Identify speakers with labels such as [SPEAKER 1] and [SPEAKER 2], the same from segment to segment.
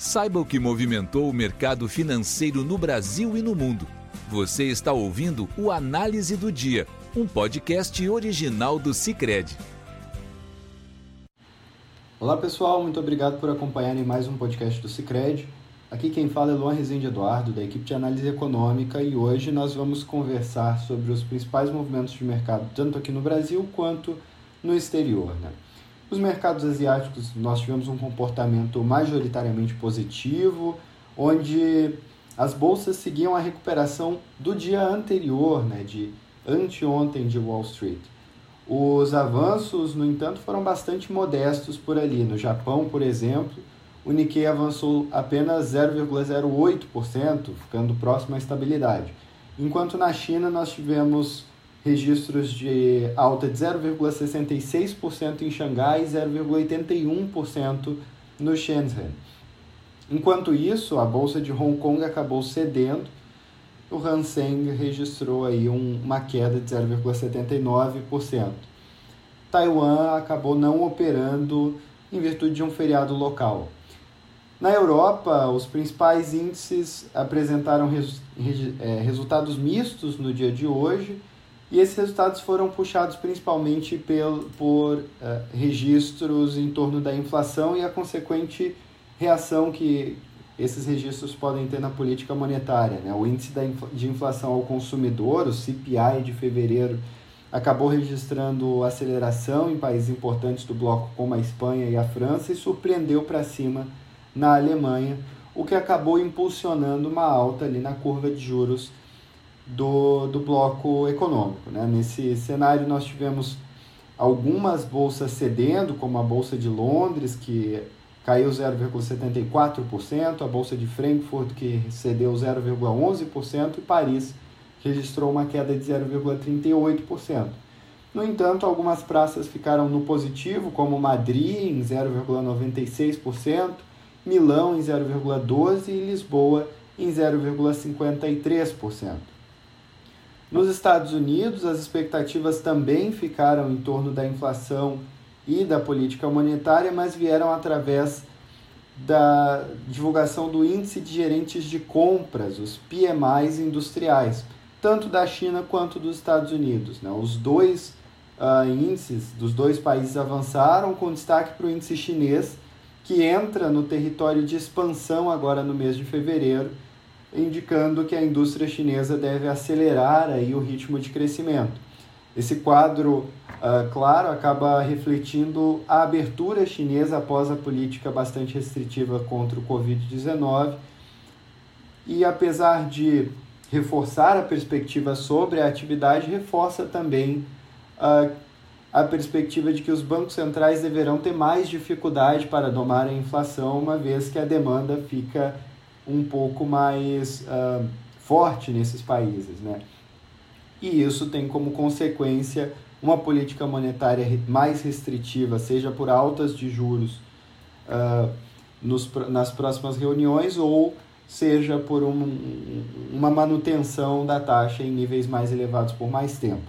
[SPEAKER 1] Saiba o que movimentou o mercado financeiro no Brasil e no mundo. Você está ouvindo o Análise do Dia, um podcast original do Cicred.
[SPEAKER 2] Olá pessoal, muito obrigado por acompanharem mais um podcast do Cicred. Aqui quem fala é Luan Rezende Eduardo, da equipe de análise econômica, e hoje nós vamos conversar sobre os principais movimentos de mercado, tanto aqui no Brasil quanto no exterior. Né? Os mercados asiáticos, nós tivemos um comportamento majoritariamente positivo, onde as bolsas seguiam a recuperação do dia anterior, né, de anteontem de Wall Street. Os avanços, no entanto, foram bastante modestos por ali. No Japão, por exemplo, o Nikkei avançou apenas 0,08%, ficando próximo à estabilidade. Enquanto na China nós tivemos registros de alta de 0,66% em Xangai e 0,81% no Shenzhen. Enquanto isso, a bolsa de Hong Kong acabou cedendo, o Hang Seng registrou aí um, uma queda de 0,79%. Taiwan acabou não operando em virtude de um feriado local. Na Europa, os principais índices apresentaram res, é, resultados mistos no dia de hoje, e esses resultados foram puxados principalmente pel, por uh, registros em torno da inflação e a consequente reação que esses registros podem ter na política monetária. Né? O índice da de inflação ao consumidor, o CPI de fevereiro, acabou registrando aceleração em países importantes do bloco como a Espanha e a França e surpreendeu para cima na Alemanha, o que acabou impulsionando uma alta ali na curva de juros do, do bloco econômico. Né? Nesse cenário, nós tivemos algumas bolsas cedendo, como a Bolsa de Londres, que caiu 0,74%, a Bolsa de Frankfurt, que cedeu 0,11%, e Paris registrou uma queda de 0,38%. No entanto, algumas praças ficaram no positivo, como Madrid em 0,96%, Milão em 0,12% e Lisboa em 0,53%. Nos Estados Unidos, as expectativas também ficaram em torno da inflação e da política monetária, mas vieram através da divulgação do Índice de Gerentes de Compras, os PMIs industriais, tanto da China quanto dos Estados Unidos. Né? Os dois uh, índices dos dois países avançaram, com destaque para o índice chinês, que entra no território de expansão agora no mês de fevereiro indicando que a indústria chinesa deve acelerar aí o ritmo de crescimento. Esse quadro, uh, claro, acaba refletindo a abertura chinesa após a política bastante restritiva contra o Covid-19 e, apesar de reforçar a perspectiva sobre a atividade, reforça também uh, a perspectiva de que os bancos centrais deverão ter mais dificuldade para domar a inflação, uma vez que a demanda fica um pouco mais uh, forte nesses países. Né? E isso tem como consequência uma política monetária mais restritiva, seja por altas de juros uh, nos, nas próximas reuniões ou seja por um, uma manutenção da taxa em níveis mais elevados por mais tempo.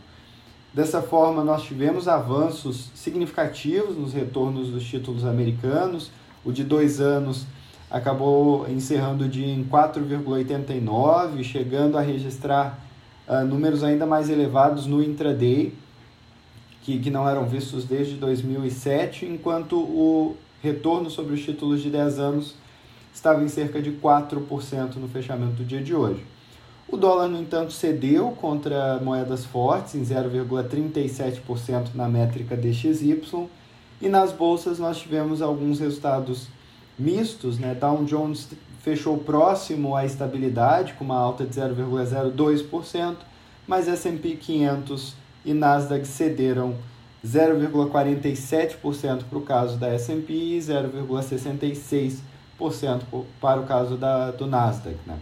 [SPEAKER 2] Dessa forma, nós tivemos avanços significativos nos retornos dos títulos americanos. O de dois anos acabou encerrando o dia em 4,89, chegando a registrar uh, números ainda mais elevados no intraday, que, que não eram vistos desde 2007, enquanto o retorno sobre os títulos de 10 anos estava em cerca de 4% no fechamento do dia de hoje. O dólar, no entanto, cedeu contra moedas fortes em 0,37% na métrica DXY, e nas bolsas nós tivemos alguns resultados mistos, né? Dow Jones fechou próximo à estabilidade, com uma alta de 0,02%, mas S&P 500 e Nasdaq cederam 0,47% para o caso da S&P e 0,66% para o caso da, do Nasdaq. Né?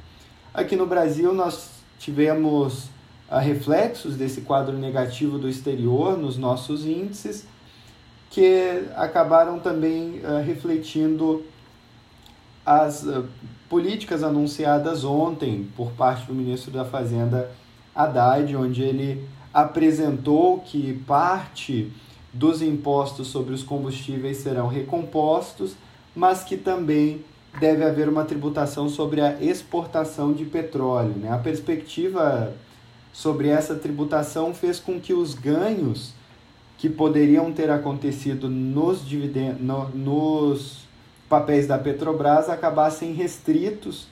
[SPEAKER 2] Aqui no Brasil, nós tivemos uh, reflexos desse quadro negativo do exterior nos nossos índices, que acabaram também uh, refletindo as uh, políticas anunciadas ontem por parte do ministro da Fazenda Haddad, onde ele apresentou que parte dos impostos sobre os combustíveis serão recompostos, mas que também deve haver uma tributação sobre a exportação de petróleo. Né? A perspectiva sobre essa tributação fez com que os ganhos que poderiam ter acontecido nos, dividendos, no, nos papéis da Petrobras acabassem restritos,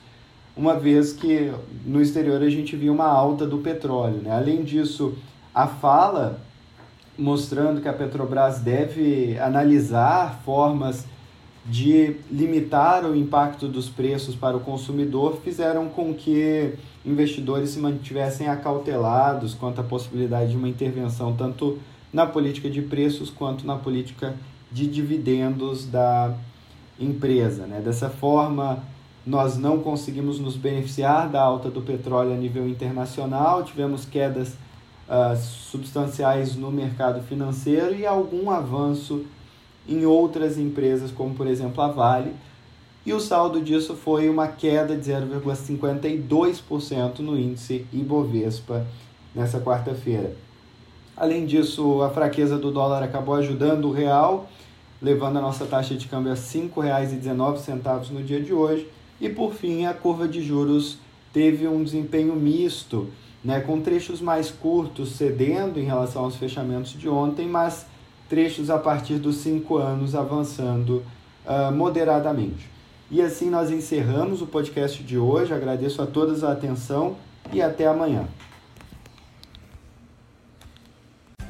[SPEAKER 2] uma vez que no exterior a gente viu uma alta do petróleo. Né? Além disso, a fala mostrando que a Petrobras deve analisar formas de limitar o impacto dos preços para o consumidor fizeram com que investidores se mantivessem acautelados quanto à possibilidade de uma intervenção tanto na política de preços quanto na política de dividendos da empresa. Né? Dessa forma, nós não conseguimos nos beneficiar da alta do petróleo a nível internacional, tivemos quedas uh, substanciais no mercado financeiro e algum avanço em outras empresas, como por exemplo a Vale, e o saldo disso foi uma queda de 0,52% no índice Ibovespa nessa quarta-feira. Além disso, a fraqueza do dólar acabou ajudando o real, levando a nossa taxa de câmbio a R$ 5,19 no dia de hoje. E por fim, a curva de juros teve um desempenho misto, né, com trechos mais curtos cedendo em relação aos fechamentos de ontem, mas trechos a partir dos 5 anos avançando uh, moderadamente. E assim nós encerramos o podcast de hoje. Agradeço a todos a atenção e até amanhã.